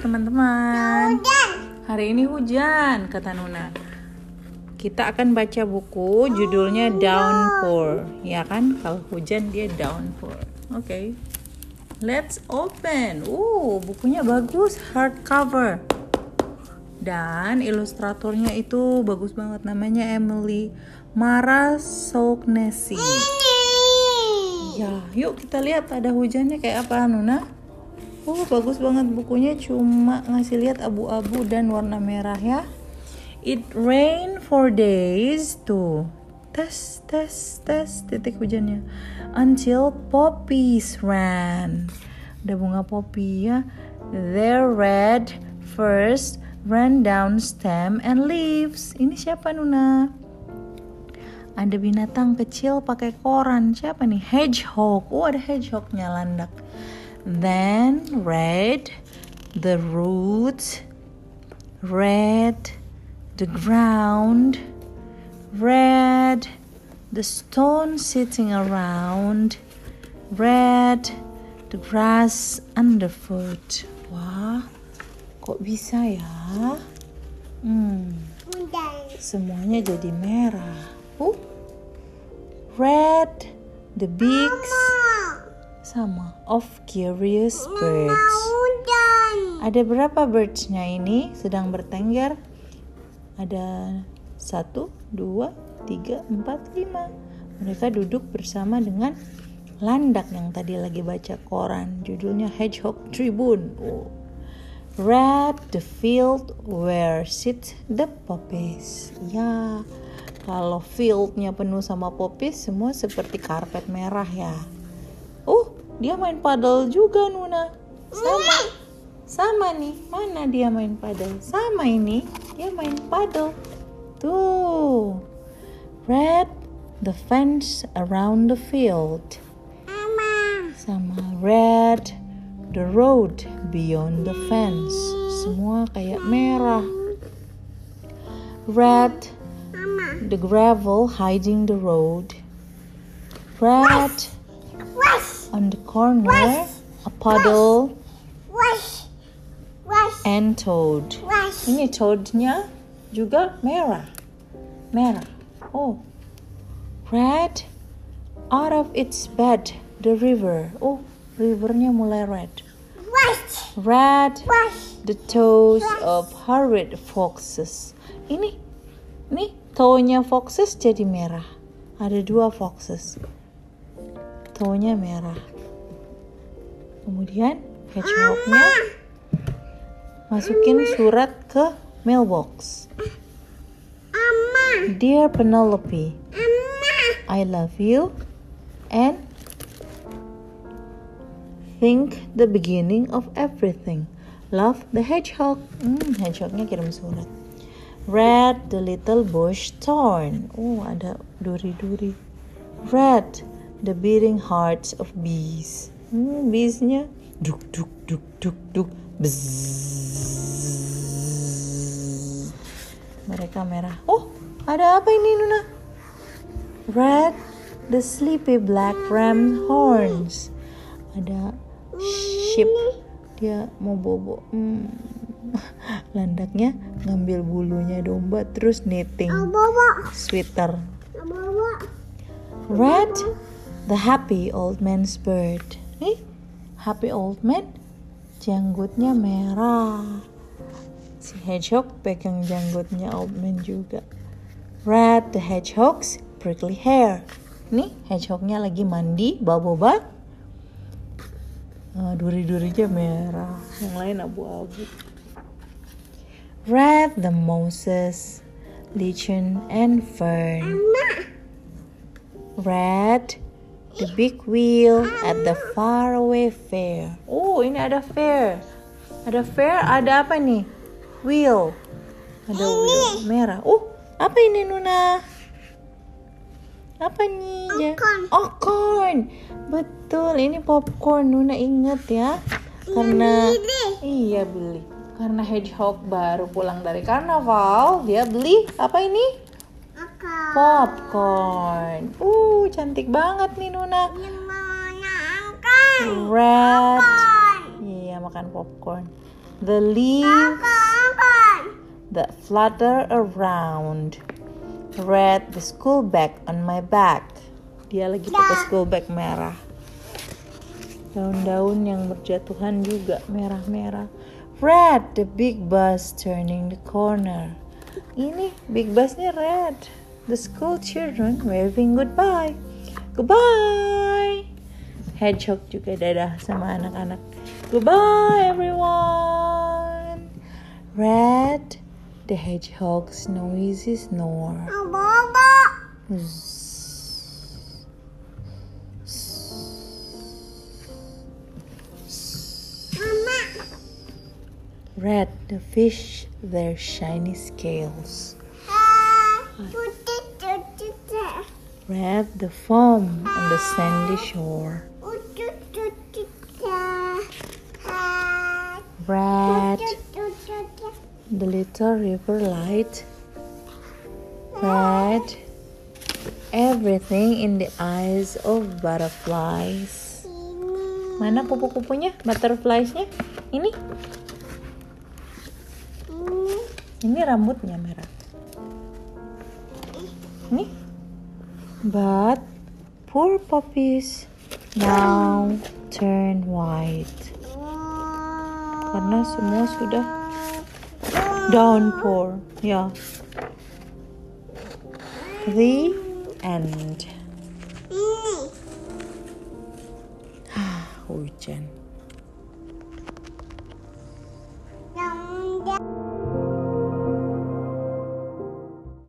teman-teman. Hari ini hujan, kata Nuna. Kita akan baca buku judulnya Downpour. Ya kan? Kalau hujan dia downpour. Oke. Okay. Let's open. Uh, bukunya bagus, hardcover. Dan ilustratornya itu bagus banget namanya Emily Mara Sognesi. Ya, yuk kita lihat ada hujannya kayak apa Nuna? Oh bagus banget bukunya cuma ngasih lihat abu-abu dan warna merah ya. It rain for days tuh. Tes tes tes titik hujannya. Until poppies ran. Ada bunga poppy ya. Their red first ran down stem and leaves. Ini siapa Nuna? Ada binatang kecil pakai koran. Siapa nih? Hedgehog. Oh ada hedgehognya landak. Then red the roots, red the ground, red the stone sitting around, red the grass underfoot. Wah, kok bisa ya? Hmm, semuanya jadi merah. Uh, red the beaks sama of curious birds. Ada berapa birdsnya ini sedang bertengger? Ada satu, dua, tiga, empat, lima. Mereka duduk bersama dengan landak yang tadi lagi baca koran. Judulnya Hedgehog Tribune. Oh. Red the field where sit the poppies. Ya, kalau fieldnya penuh sama poppies, semua seperti karpet merah ya. Dia main paddle juga Nuna. Sama. Sama nih. Mana dia main paddle sama ini dia main paddle tuh. Red the fence around the field. Sama. Red the road beyond the fence. Semua kayak merah. Red the gravel hiding the road. Red on the corner a puddle and toad. Ini toadnya juga merah. Merah. Oh. Red out of its bed the river. Oh, rivernya mulai red. Red the toes of hurried foxes. Ini ini toe-nya foxes jadi merah. Ada dua foxes taunya merah. Kemudian hedgehognya masukin surat ke mailbox. Dear Penelope, I love you and think the beginning of everything. Love the hedgehog. Hmm, hedgehognya kirim surat. Red the little bush thorn. Oh, ada duri-duri. Red the beating hearts of bees. Hmm, beesnya duk duk duk duk duk bzzz. Mereka merah. Oh, ada apa ini Nuna? Red, the sleepy black ram horns. Ada sheep, dia mau bobo. Hmm. Landaknya ngambil bulunya domba terus knitting sweater. Red, The happy old man's bird. Eh, happy old man, janggutnya merah. Si hedgehog pegang janggutnya old man juga. Red the hedgehog's prickly hair. Nih, hedgehognya lagi mandi, bawa-bawa. Uh, duri-durinya merah, yang lain abu-abu. Red the moses, lichen and fern. Red The big wheel at the faraway fair. Oh, ini ada fair. Ada fair, ada apa nih? Wheel. Ada wheel merah. Oh, apa ini Nuna? Apa nih? Popcorn. Oh, corn. Betul, ini popcorn. Nuna inget ya. Karena iya beli. Karena hedgehog baru pulang dari karnaval, dia beli apa ini? Popcorn. Uh, cantik banget nih Nuna. Red. Iya, makan popcorn. the leaves that flutter around. Red, the school bag on my back. Dia lagi pakai school bag merah. Daun-daun yang berjatuhan juga merah-merah. Red, the big bus turning the corner. Ini big busnya red. The school children waving goodbye. Goodbye. Hedgehog juga dadah sama anak-anak. Goodbye everyone. Red, the hedgehog's noisy snore. Red, the fish, their shiny scales. Red, the foam on the sandy shore. Red, the little river light. Red, everything in the eyes of butterflies. Mana kupu-kupunya? Butterfliesnya? Ini? Ini rambutnya merah. Ini? But poor puppies now turn white. Karena semua sudah downpour. Yeah. The end.